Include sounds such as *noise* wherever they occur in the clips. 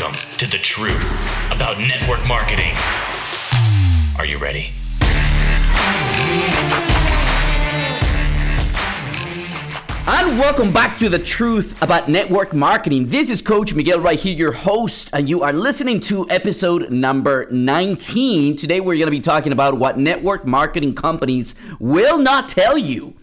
Welcome to the truth about network marketing. Are you ready? And welcome back to the truth about network marketing. This is Coach Miguel right here, your host, and you are listening to episode number 19. Today we're going to be talking about what network marketing companies will not tell you.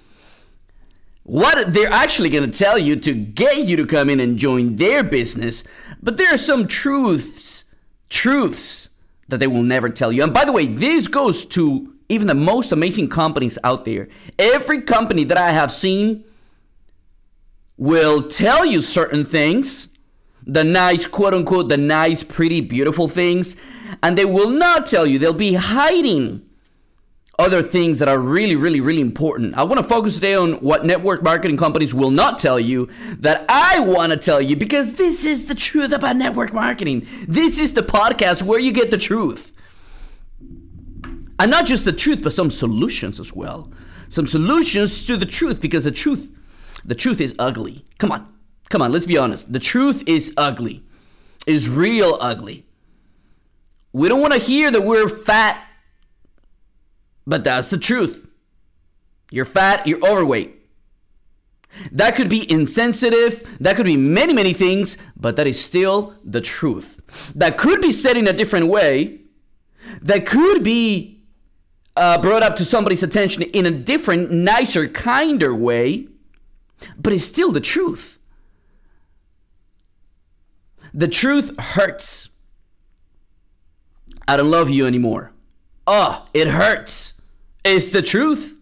What they're actually going to tell you to get you to come in and join their business. But there are some truths, truths that they will never tell you. And by the way, this goes to even the most amazing companies out there. Every company that I have seen will tell you certain things, the nice, quote unquote, the nice, pretty, beautiful things, and they will not tell you. They'll be hiding other things that are really, really, really important. I want to focus today on what network marketing companies will not tell you that I want to tell you because this is the truth about network marketing. This is the podcast where you get the truth. And not just the truth, but some solutions as well. Some solutions to the truth because the truth the truth is ugly. Come on. Come on, let's be honest. The truth is ugly. Is real ugly. We don't want to hear that we're fat, but that's the truth. You're fat, you're overweight. That could be insensitive, that could be many, many things, but that is still the truth. That could be said in a different way, that could be uh, brought up to somebody's attention in a different, nicer, kinder way, but it's still the truth. The truth hurts. I don't love you anymore. Oh, it hurts. It's the truth.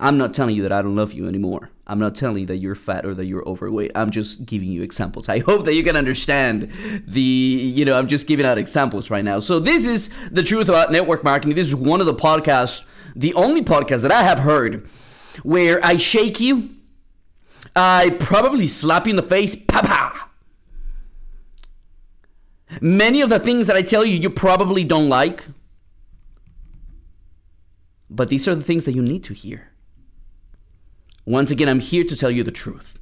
I'm not telling you that I don't love you anymore. I'm not telling you that you're fat or that you're overweight. I'm just giving you examples. I hope that you can understand the, you know, I'm just giving out examples right now. So, this is the truth about network marketing. This is one of the podcasts the only podcast that I have heard where I shake you, I probably slap you in the face, papa. Many of the things that I tell you, you probably don't like. But these are the things that you need to hear. Once again, I'm here to tell you the truth.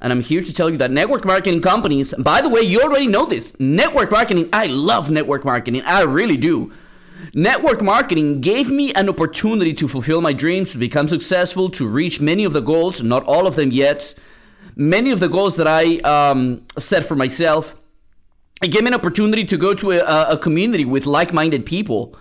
And I'm here to tell you that network marketing companies, by the way, you already know this. Network marketing, I love network marketing. I really do. Network marketing gave me an opportunity to fulfill my dreams, to become successful, to reach many of the goals, not all of them yet. Many of the goals that I um, set for myself. It gave me an opportunity to go to a, a community with like minded people.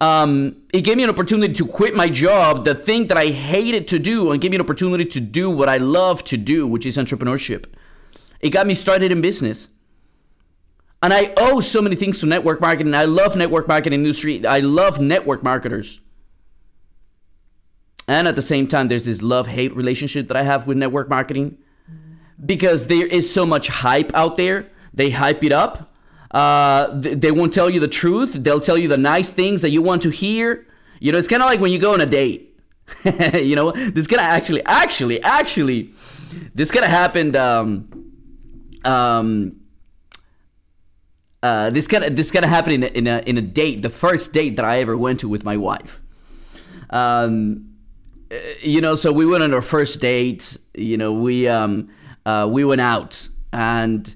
Um, it gave me an opportunity to quit my job, the thing that I hated to do, and gave me an opportunity to do what I love to do, which is entrepreneurship. It got me started in business. And I owe so many things to network marketing. I love network marketing industry. I love network marketers. And at the same time, there's this love-hate relationship that I have with network marketing because there is so much hype out there. They hype it up. Uh, they won't tell you the truth. They'll tell you the nice things that you want to hear. You know, it's kind of like when you go on a date. *laughs* you know, this gonna actually, actually, actually, this gonna happen. Um, um, uh, this kind of this kind of happened in a, in a, in a date, the first date that I ever went to with my wife. Um, uh, you know, so we went on our first date. You know, we um, uh, we went out, and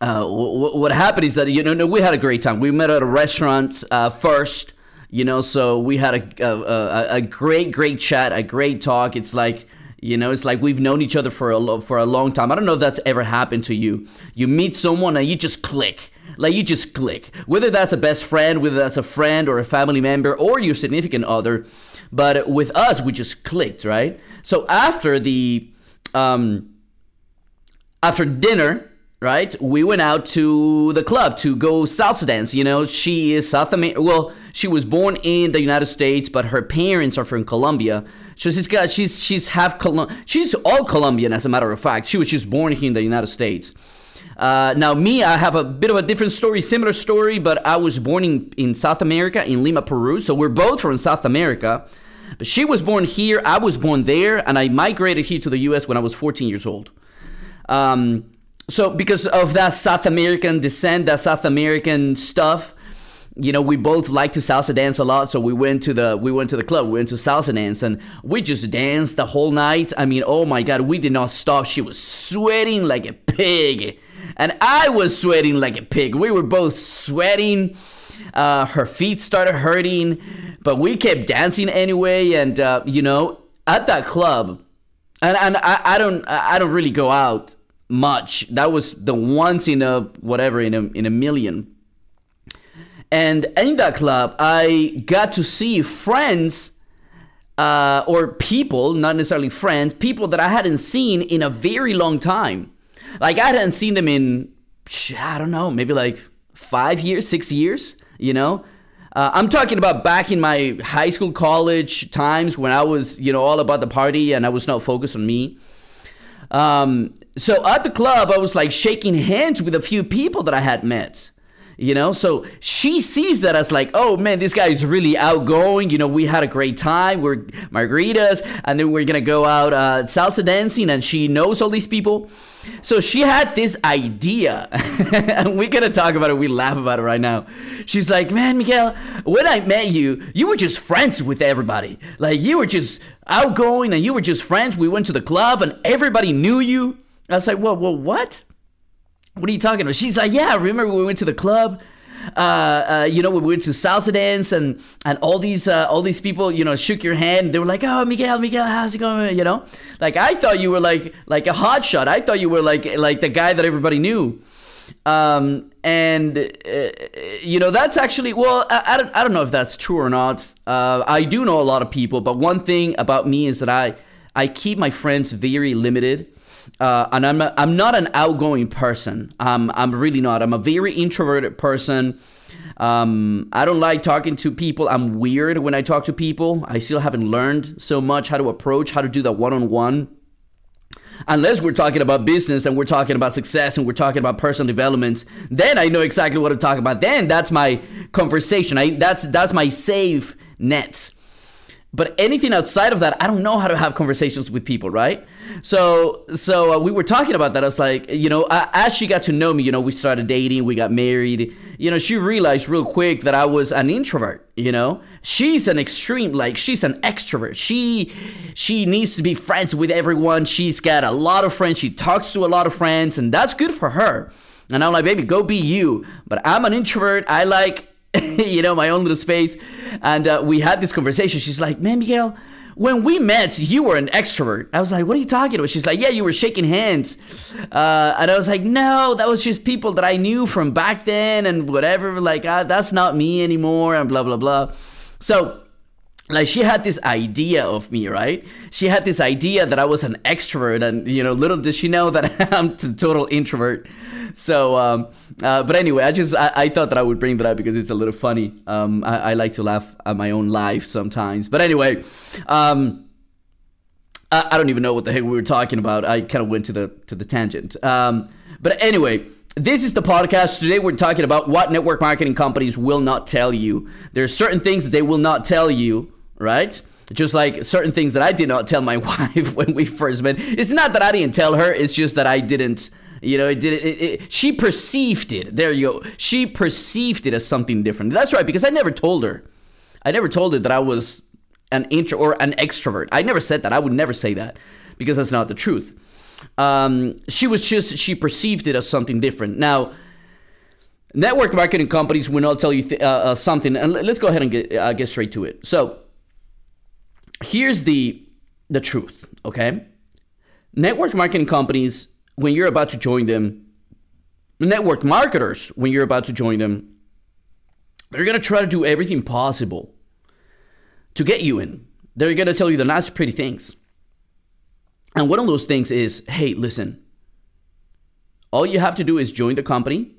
uh, what happened is that you know we had a great time. We met at a restaurant uh, first. You know, so we had a, a, a great great chat, a great talk. It's like you know, it's like we've known each other for a lo- for a long time. I don't know if that's ever happened to you. You meet someone and you just click. Like you just click. Whether that's a best friend, whether that's a friend or a family member or your significant other, but with us we just clicked, right? So after the um after dinner, right? We went out to the club to go salsa dance. You know, she is South American. Well, she was born in the United States, but her parents are from Colombia. So she's got she's she's half Colom- she's all Colombian as a matter of fact. She was just born here in the United States. Uh, now me, I have a bit of a different story, similar story, but I was born in, in South America, in Lima, Peru. So we're both from South America. But she was born here, I was born there, and I migrated here to the U.S. when I was 14 years old. Um, so because of that South American descent, that South American stuff, you know, we both like to salsa dance a lot, so we went to the we went to the club, we went to salsa dance, and we just danced the whole night. I mean, oh my god, we did not stop. She was sweating like a pig, and I was sweating like a pig. We were both sweating. Uh, her feet started hurting, but we kept dancing anyway. And uh, you know, at that club, and and I, I don't I don't really go out much. That was the once in a whatever in a in a million and in that club, I got to see friends uh, or people, not necessarily friends, people that I hadn't seen in a very long time. Like I hadn't seen them in, I don't know, maybe like five years, six years, you know? Uh, I'm talking about back in my high school, college times when I was, you know, all about the party and I was not focused on me. Um, so at the club, I was like shaking hands with a few people that I had met you know? So she sees that as like oh man this guy is really outgoing. You know we had a great time. We're margaritas. And then we're gonna go out uh, salsa dancing. And she knows all these people. So she had this idea. *laughs* And we're gonna talk about it. We laugh about it right now. She's like man miguel when i met you you were just friends with everybody. Like you were just outgoing and you were just friends. We went to the club and everybody knew you. I was like well well what what are you talking about? She's like, yeah, remember we went to the club? Uh, uh, you know, we went to salsa dance and and all these uh, all these people, you know, shook your hand. They were like, "Oh, Miguel, Miguel, how's it going?" You know, like I thought you were like like a hot shot. I thought you were like like the guy that everybody knew. Um, and uh, you know, that's actually well, I, I, don't I don't know if that's true or not. Uh, I do know a lot of people, but one thing about me is that I I keep my friends very limited. Uh, and I'm, a, I'm not an outgoing person. I'm, I'm really not. I'm a very introverted person. Um, I don't like talking to people. I'm weird when I talk to people. I still haven't learned so much how to approach, how to do that one on one. Unless we're talking about business and we're talking about success and we're talking about personal development, then I know exactly what to talk about. Then that's my conversation. I that's that's my safe net. But anything outside of that, I don't know how to have conversations with people, right? So, so uh, we were talking about that. I was like, you know, as she got to know me, you know, we started dating, we got married. You know, she realized real quick that I was an introvert. You know, she's an extreme, like she's an extrovert. She, she needs to be friends with everyone. She's got a lot of friends. She talks to a lot of friends, and that's good for her. And I'm like, baby, go be you. But I'm an introvert. I like *laughs* you know, my own little space. And uh, we had this conversation. She's like, man, Miguel, when we met, you were an extrovert. I was like, what are you talking about? She's like, yeah, you were shaking hands. Uh, and I was like, no, that was just people that I knew from back then and whatever. Like, uh, that's not me anymore and blah, blah, blah. So, like she had this idea of me, right? She had this idea that I was an extrovert, and you know, little did she know that *laughs* I'm the total introvert so, um, uh, but anyway, I just I, I, thought that I would bring that up because it's a little funny. Um, I, I, like to laugh at my own life sometimes. But anyway, um, I, I, don't even know what the heck we were talking about. I kind of went to the to the tangent. Um, but anyway. This is the podcast. Today we're talking about what network marketing companies will not tell you. There are certain things that they will not tell you, right? just like certain things that I did not tell my *laughs* wife when we first met. It's not that I didn't tell her, it's just that I didn't you know, it did it, it, She perceived it. There you go. She perceived it as something different. That's right, because I never told her. I never told her that I was an intro or an extrovert. I never said that. I would never say that because that's not the truth. Um, she was just she perceived it as something different. Now, network marketing companies will not tell you th- uh, uh, something, and let's go ahead and get uh, get straight to it. So, here's the the truth. Okay, network marketing companies when you're about to join them, network marketers, when you're about to join them, they're to try to do everything possible to get you in. They're to tell you the nice, pretty things. And one of those things is hey, listen, all you have to do is join the company.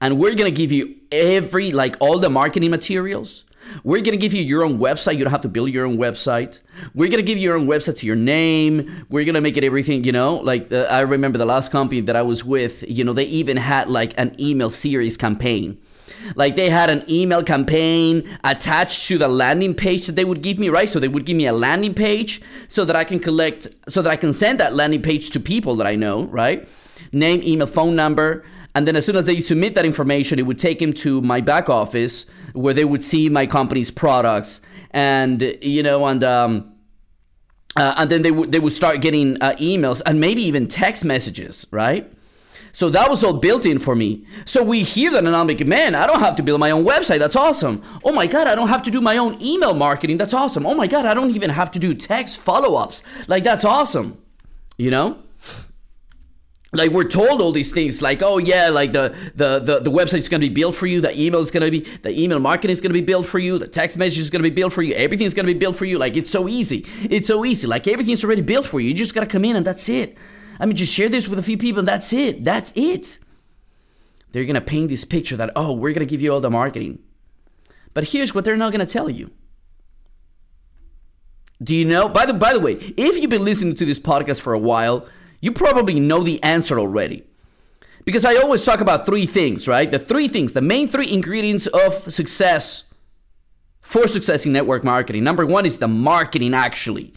And we're going to give you every, like all the marketing materials we're going to give you your own website. You don't have to build your own website. We're going to give you your own website to your name. We're going to make it everything, you know, like uh, I remember the last company that I was with, you know, they even had like an email series campaign. Like they had an email campaign attached to the landing page that they would give me, right? So they would give me a landing page so that I can collect, so that I can send that landing page to people that I know, right? Name, email, phone number And then as soon as they submit that information, it would take him to my back office where they would see my company's products and you know and um, uh, and then they would they would start getting uh, emails and maybe even text messages, right? So that was all built in for me. So we hear that and I'm like, man, I don't have to build my own website. That's awesome. Oh my God, I don't have to do my own email marketing. That's awesome. Oh my God, I don't even have to do text follow ups. Like, that's awesome. You know? Like we're told all these things like oh yeah like the the the, the website's going to be built for you the email is going to be the email marketing is going to be built for you the text message is going to be built for you everything's going to be built for you. Like it's so easy. It's so easy. Like everything's already built for you. You just got to come in and that's it. I mean just share this with a few people and that's it. That's it. They're going to paint this picture that oh we're going to give you all the marketing. But here's what they're not going to tell you. Do you know by the by the way if you've been listening to this podcast for a while you probably know the answer already. Because I always talk about three things, right? The three things, the main three ingredients of success for success in network marketing. Number one is the marketing, actually.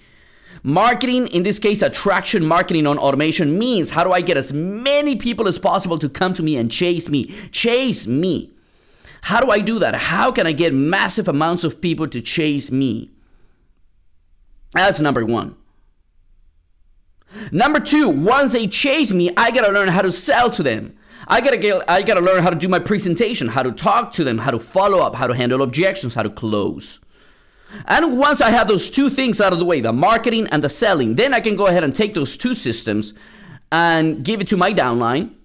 Marketing, in this case, attraction marketing on automation, means how do I get as many people as possible to come to me and chase me? Chase me. How do I do that? How can I get massive amounts of people to chase me? That's number one. Number two, once they chase me, I gotta learn how to sell to them. I gotta get, I gotta learn how to do my presentation, how to talk to them, how to follow up, how to handle objections, how to close. And once I have those two things out of the way, the marketing and the selling, then I can go ahead and take those two systems and give it to my downline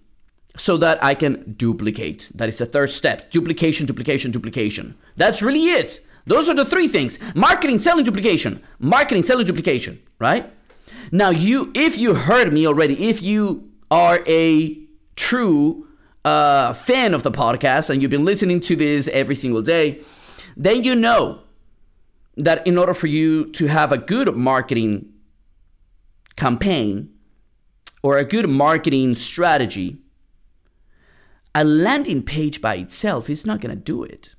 so that I can duplicate. That is the third step. Duplication, duplication, duplication. That's really it. Those are the three things. Marketing, selling, duplication. Marketing, selling, duplication, right? Now, you, if you heard me already, if you are a true uh, fan of the podcast and you've been listening to this every single day, then you know that in order for you to have a good marketing campaign or a good marketing strategy, a landing page by itself is not going to do it.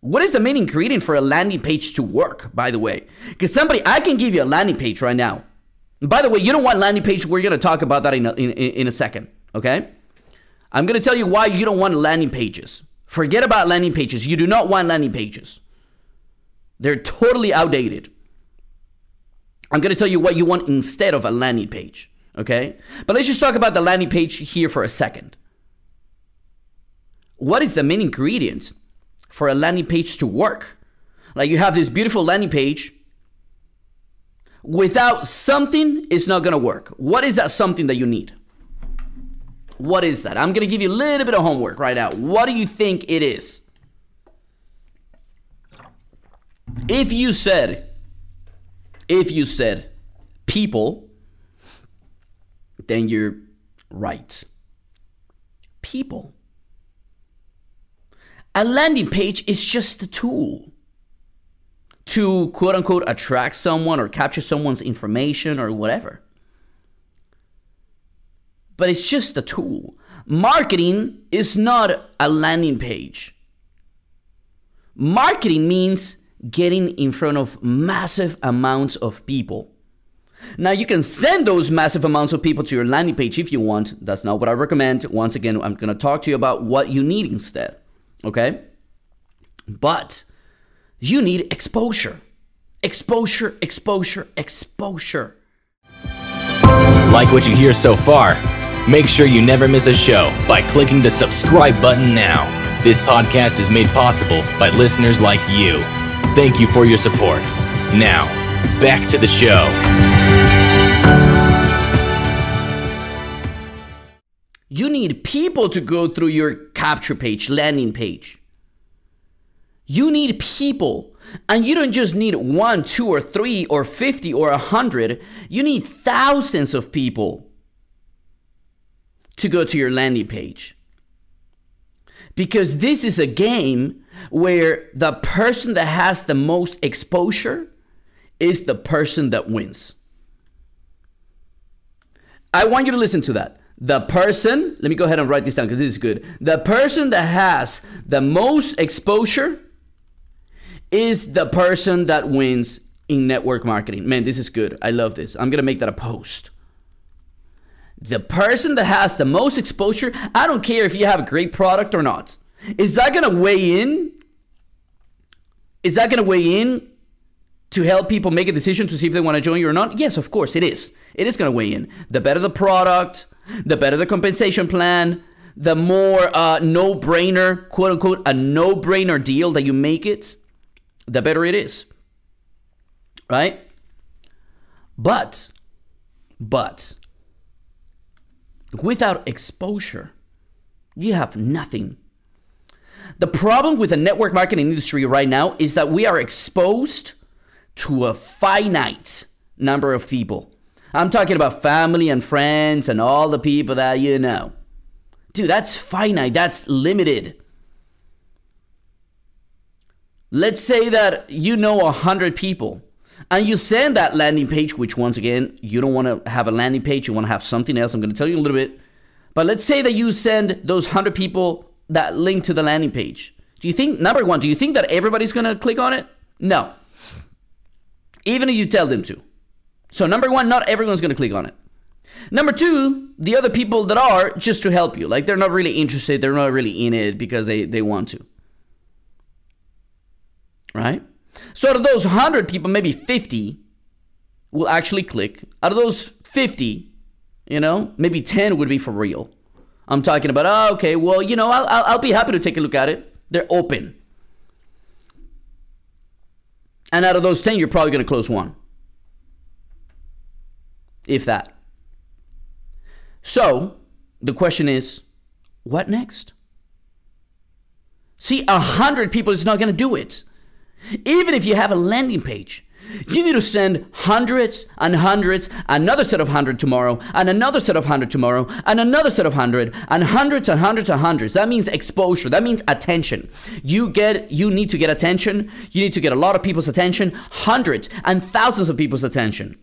What is the main ingredient for a landing page to work, by the way? Because somebody, I can give you a landing page right now by the way, you don't want landing page. We're going to talk about that in a, in, in a second. Okay. I'm going to tell you why you don't want landing pages. Forget about landing pages. You do not want landing pages. They're totally outdated. I'm going to tell you what you want instead of a landing page. Okay. But let's just talk about the landing page here for a second. What is the main ingredient for a landing page to work? Like you have this beautiful landing page without something, it's not gonna work. What is that something that you need? What is that? I'm gonna give you a little bit of homework right now. What do you think it is? If you said, if you said people, then you're right. People. A landing page is just a tool to quote unquote attract someone or capture someone's information or whatever. But it's just a tool. Marketing is not a landing page. Marketing means getting in front of massive amounts of people. Now, you can send those massive amounts of people to your landing page if you want. That's not what I recommend. Once again, I'm going to talk to you about what you need instead. Okay? But you need exposure. Exposure, exposure, exposure. Like what you hear so far? Make sure you never miss a show by clicking the subscribe button now. This podcast is made possible by listeners like you. Thank you for your support. Now, back to the show. You need people to go through your capture page, landing page. You need people. And you don't just need one, two, or three, or 50, or a 100. You need thousands of people to go to your landing page. Because this is a game where the person that has the most exposure is the person that wins. I want you to listen to that. The person, let me go ahead and write this down because this is good. The person that has the most exposure is the person that wins in network marketing. Man, this is good. I love this. I'm going to make that a post. the person that has the most exposure, I don't care if you have a great product or not. Is that going to weigh in? Is that going to weigh in to help people make a decision to see if they want to join you or not? Yes, of course, it is. It is going to weigh in. The better the product, the better the compensation plan, the more uh, no brainer, quote unquote, a no brainer deal that you make it, the better it is. Right? But, but, without exposure, you have nothing. The problem with the network marketing industry right now is that we are exposed to a finite number of people. I'm talking about family and friends and all the people that you know. Dude, that's finite, that's limited. Let's say that you know 100 people and you send that landing page, which once again, you don't want to have a landing page, you want to have something else. I'm going to tell you a little bit. But let's say that you send those 100 people that link to the landing page. Do you think, number one, do you think that everybody's going to click on it? No. Even if you tell them to. So, number one, not everyone's going to click on it. Number two, the other people that are just to help you. Like they're not really interested, they're not really in it because they, they want to. Right? So out of those 100 people, maybe 50 will actually click. Out of those 50, you know, maybe 10 would be for real. I'm talking about, oh, okay, well, you know, I'll, I'll, I'll be happy to take a look at it. They're open. And out of those 10, you're probably going to close one. If that. So, the question is, what next? See, a hundred people is not going to do it. Even if you have a landing page, you need to send hundreds and hundreds, another set of hundred tomorrow, and another set of hundred tomorrow, and another set of hundred, and hundreds and hundreds and hundreds. That means exposure. That means attention. You get, you need to get attention. You need to get a lot of people's attention, hundreds and thousands of people's attention.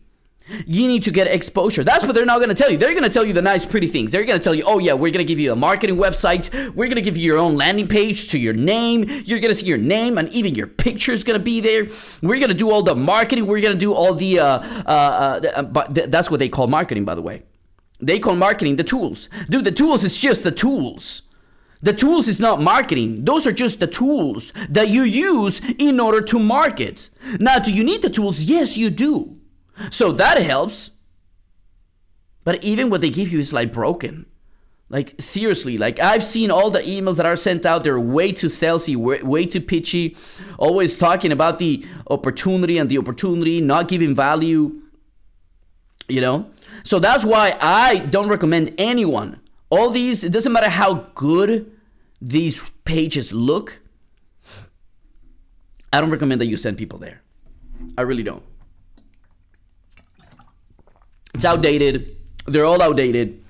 You need to get exposure. That's what they're not going to tell you. They're going to tell you the nice, pretty things. They're going to tell you, oh, yeah, we're going to give you a marketing website. We're going to give you your own landing page to your name. You're going to see your name and even your picture is going to be there. We're going to do all the marketing. We're going to do all the, uh, uh, uh, but th- that's what they call marketing, by the way. They call marketing the tools. Dude, the tools is just the tools. The tools is not marketing. Those are just the tools that you use in order to market. Now, do you need the tools? Yes, you do. So that helps. But even what they give you is like broken. Like seriously, like I've seen all the emails that are sent out. They're way too salesy, way, way too pitchy, always talking about the opportunity and the opportunity, not giving value. You know, so that's why I don't recommend anyone. All these, it doesn't matter how good these pages look. I don't recommend that you send people there. I really don't. It's outdated. They're all outdated.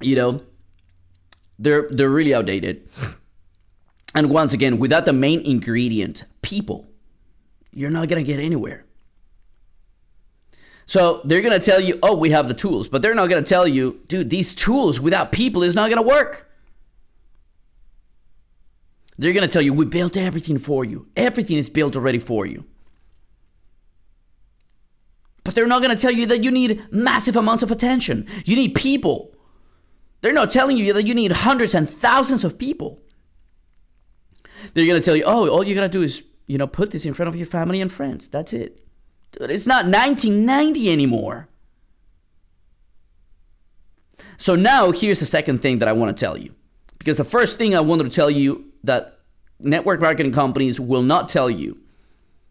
You know, they're they're really outdated. And once again, without the main ingredient, people, you're not gonna get anywhere. So they're gonna tell you, oh, we have the tools, but they're not gonna tell you, dude, these tools without people is not gonna work. They're gonna tell you, we built everything for you. Everything is built already for you. But they're not going to tell you that you need massive amounts of attention. You need people. They're not telling you that you need hundreds and thousands of people. They're going to tell you, oh, all you got to do is, you know, put this in front of your family and friends. That's it. Dude, it's not 1990 anymore. So now here's the second thing that I want to tell you. Because the first thing I wanted to tell you that network marketing companies will not tell you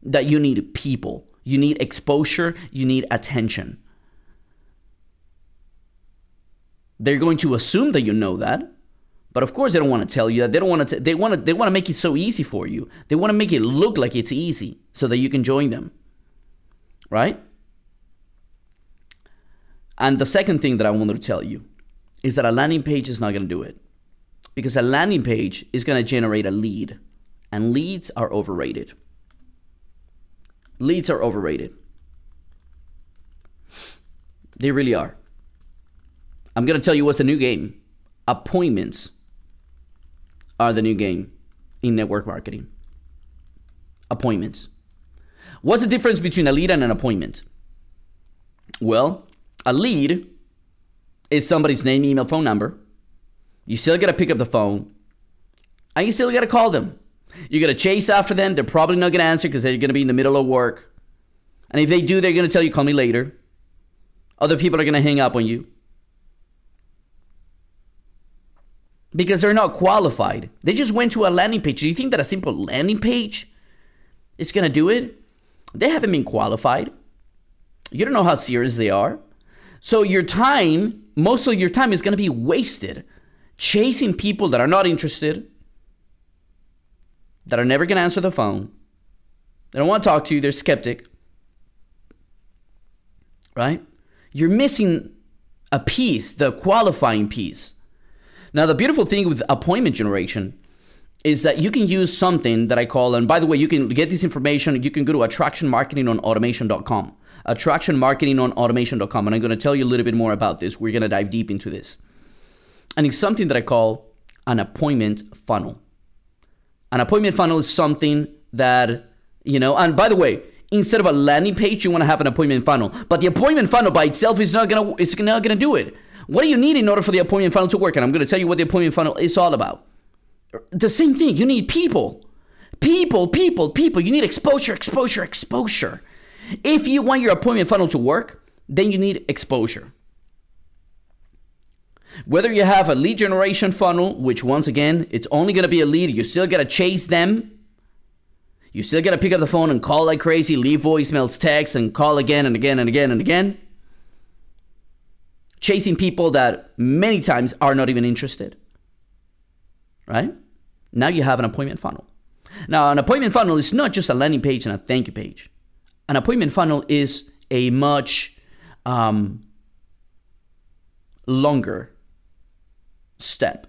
that you need people. You need exposure, you need attention. They're going to assume that you know that. But of course they don't want to tell you that. They don't want to they want to they want to make it so easy for you. They want to make it look like it's easy so that you can join them. Right? And the second thing that I wanted to tell you is that a landing page is not going to do it. Because a landing page is going to generate a lead, and leads are overrated. Leads are overrated. They really are. I'm going to tell you what's the new game. Appointments are the new game in network marketing. Appointments. What's the difference between a lead and an appointment? Well, a lead is somebody's name, email, phone number. You still got to pick up the phone and you still got to call them. You got to chase after them. They're probably not going to answer because they're going to be in the middle of work. And if they do, they're going to tell you, call me later. Other people are going to hang up on you because they're not qualified. They just went to a landing page. Do you think that a simple landing page is going to do it? They haven't been qualified. You don't know how serious they are. So your time, most of your time is going to be wasted chasing people that are not interested, that are never going to answer the phone. They don't want to talk to you. They're skeptic. Right? You're missing a piece, the qualifying piece. Now, the beautiful thing with appointment generation is that you can use something that I call, and by the way, you can get this information. You can go to attractionmarketingonautomation.com. Attractionmarketingonautomation.com. And I'm going to tell you a little bit more about this. We're going to dive deep into this. And it's something that I call an appointment funnel. An appointment funnel is something that, you know, and by the way, instead of a landing page, you want to have an appointment funnel. But the appointment funnel by itself is not gonna it's not gonna do it. What do you need in order for the appointment funnel to work? And I'm gonna tell you what the appointment funnel is all about. The same thing. You need people. People, people, people. You need exposure, exposure, exposure. If you want your appointment funnel to work, then you need exposure. Whether you have a lead generation funnel, which once again, it's only going to be a lead, you still got to chase them. You still got to pick up the phone and call like crazy, leave voicemails, text, and call again and again and again and again. Chasing people that many times are not even interested. Right? Now you have an appointment funnel. Now, an appointment funnel is not just a landing page and a thank you page. An appointment funnel is a much um, longer step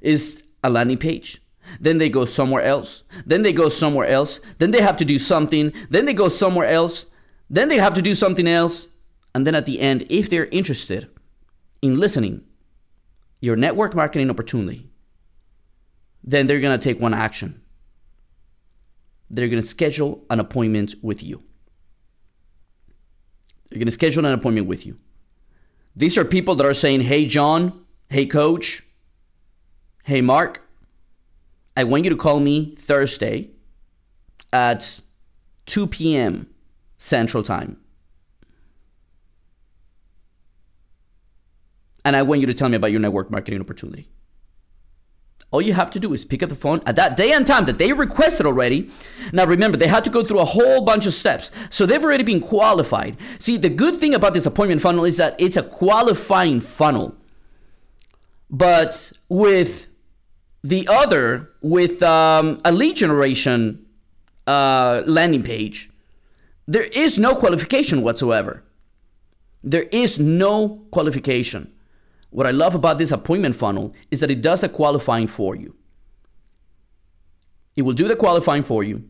is a landing page. Then they go somewhere else. Then they go somewhere else. Then they have to do something. Then they go somewhere else. Then they have to do something else. And then at the end, if they're interested in listening, your network marketing opportunity, then they're going to take one action. They're going to schedule an appointment with you. They're going to schedule an appointment with you. These are people that are saying, Hey, John, Hey, coach. Hey, Mark. I want you to call me Thursday at 2 p.m. Central Time. And I want you to tell me about your network marketing opportunity. All you have to do is pick up the phone at that day and time that they requested already. Now, remember, they had to go through a whole bunch of steps. So they've already been qualified. See, the good thing about this appointment funnel is that it's a qualifying funnel. But with the other, with um, a lead generation uh, landing page, there is no qualification whatsoever. There is no qualification. What I love about this appointment funnel is that it does a qualifying for you. It will do the qualifying for you.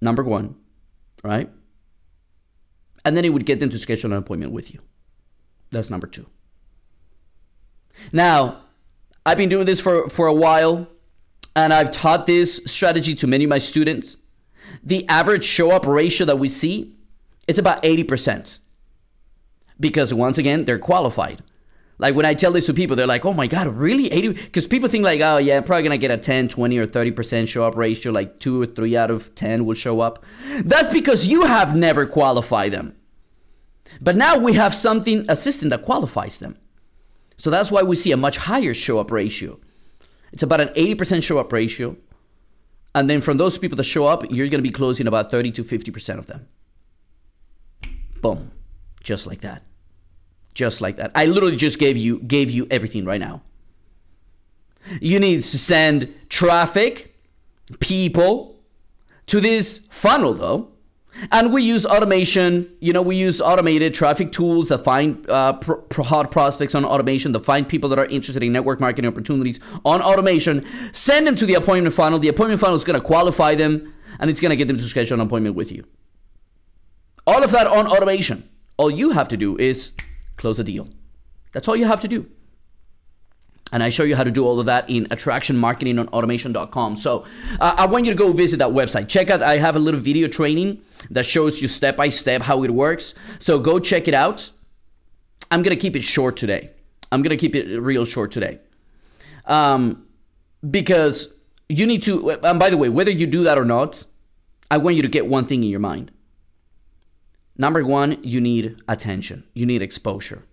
Number one, right? And then it would get them to schedule an appointment with you. That's number two. Now, I've been doing this for, for a while, and I've taught this strategy to many of my students. The average show up ratio that we see, it's about 80%. Because once again, they're qualified. Like when I tell this to people, they're like, oh my God, really? 80? Because people think like, oh yeah, I'm probably gonna get a 10, 20, or 30% show up ratio, like two or three out of 10 will show up. That's because you have never qualified them. But now we have something, a system that qualifies them. So that's why we see a much higher show up ratio. It's about an 80% show up ratio. And then from those people that show up, you're going to be closing about 30 to 50% of them. Boom. Just like that. Just like that. I literally just gave you gave you everything right now. You need to send traffic, people to this funnel though and we use automation. You know, we use automated traffic tools that find uh, hot prospects on automation, that find people that are interested in network marketing opportunities on automation. Send them to the appointment funnel. The appointment funnel is going to qualify them, and it's going to get them to schedule an appointment with you. All of that on automation. All you have to do is close a deal. That's all you have to do. And I show you how to do all of that in attractionmarketingautomation.com. So uh, I want you to go visit that website. Check out, I have a little video training that shows you step by step how it works. So go check it out. I'm gonna keep it short today. I'm gonna keep it real short today, um, because you need to. And by the way, whether you do that or not, I want you to get one thing in your mind. Number one, you need attention. You need exposure.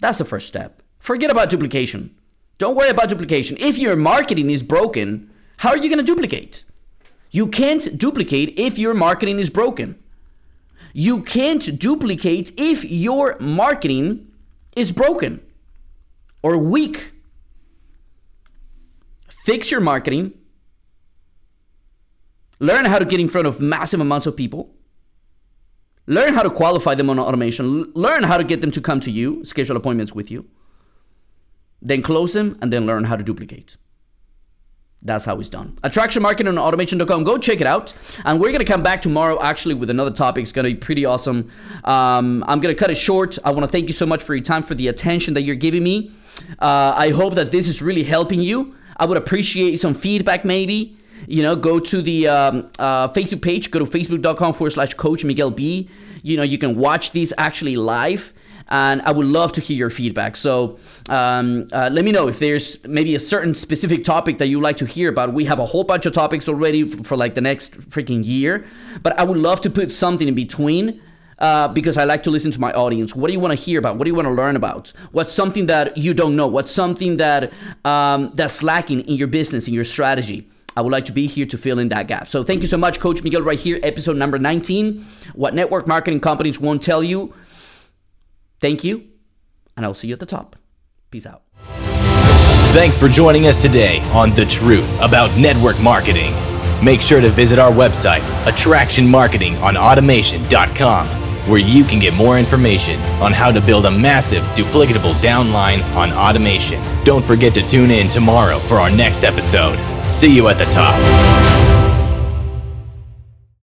That's the first step. Forget about duplication. Don't worry about duplication. If your marketing is broken, how are you going to duplicate? You can't duplicate if your marketing is broken. You can't duplicate if your marketing is broken or weak. Fix your marketing. Learn how to get in front of massive amounts of people. Learn how to qualify them on automation. Learn how to get them to come to you, schedule appointments with you. Then close them and then learn how to duplicate. That's how it's done. Attraction marketing on automation.com. Go check it out. And we're going to come back tomorrow actually with another topic. It's going to be pretty awesome. Um, I'm going to cut it short. I want to thank you so much for your time, for the attention that you're giving me. Uh, I hope that this is really helping you. I would appreciate some feedback maybe. You know, go to the um, uh, Facebook page, go to facebook.com forward slash coach Miguel B. You know, you can watch these actually live and I would love to hear your feedback. So um, uh, let me know if there's maybe a certain specific topic that you like to hear about. We have a whole bunch of topics already for, like the next freaking year, but I would love to put something in between. Uh, because I like to listen to my audience. What do you want to hear about? What do you want to learn about? What's something that you don't know? What's something that um, that's lacking in your business, in your strategy? I would like to be here to fill in that gap. So thank you so much, Coach Miguel, right here, episode number 19. What network marketing companies won't tell you. Thank you, and I'll see you at the top. Peace out. Thanks for joining us today on The Truth About Network Marketing. Make sure to visit our website, attractionmarketingonautomation.com, where you can get more information on how to build a massive, duplicatable downline on automation. Don't forget to tune in tomorrow for our next episode. See you at the top.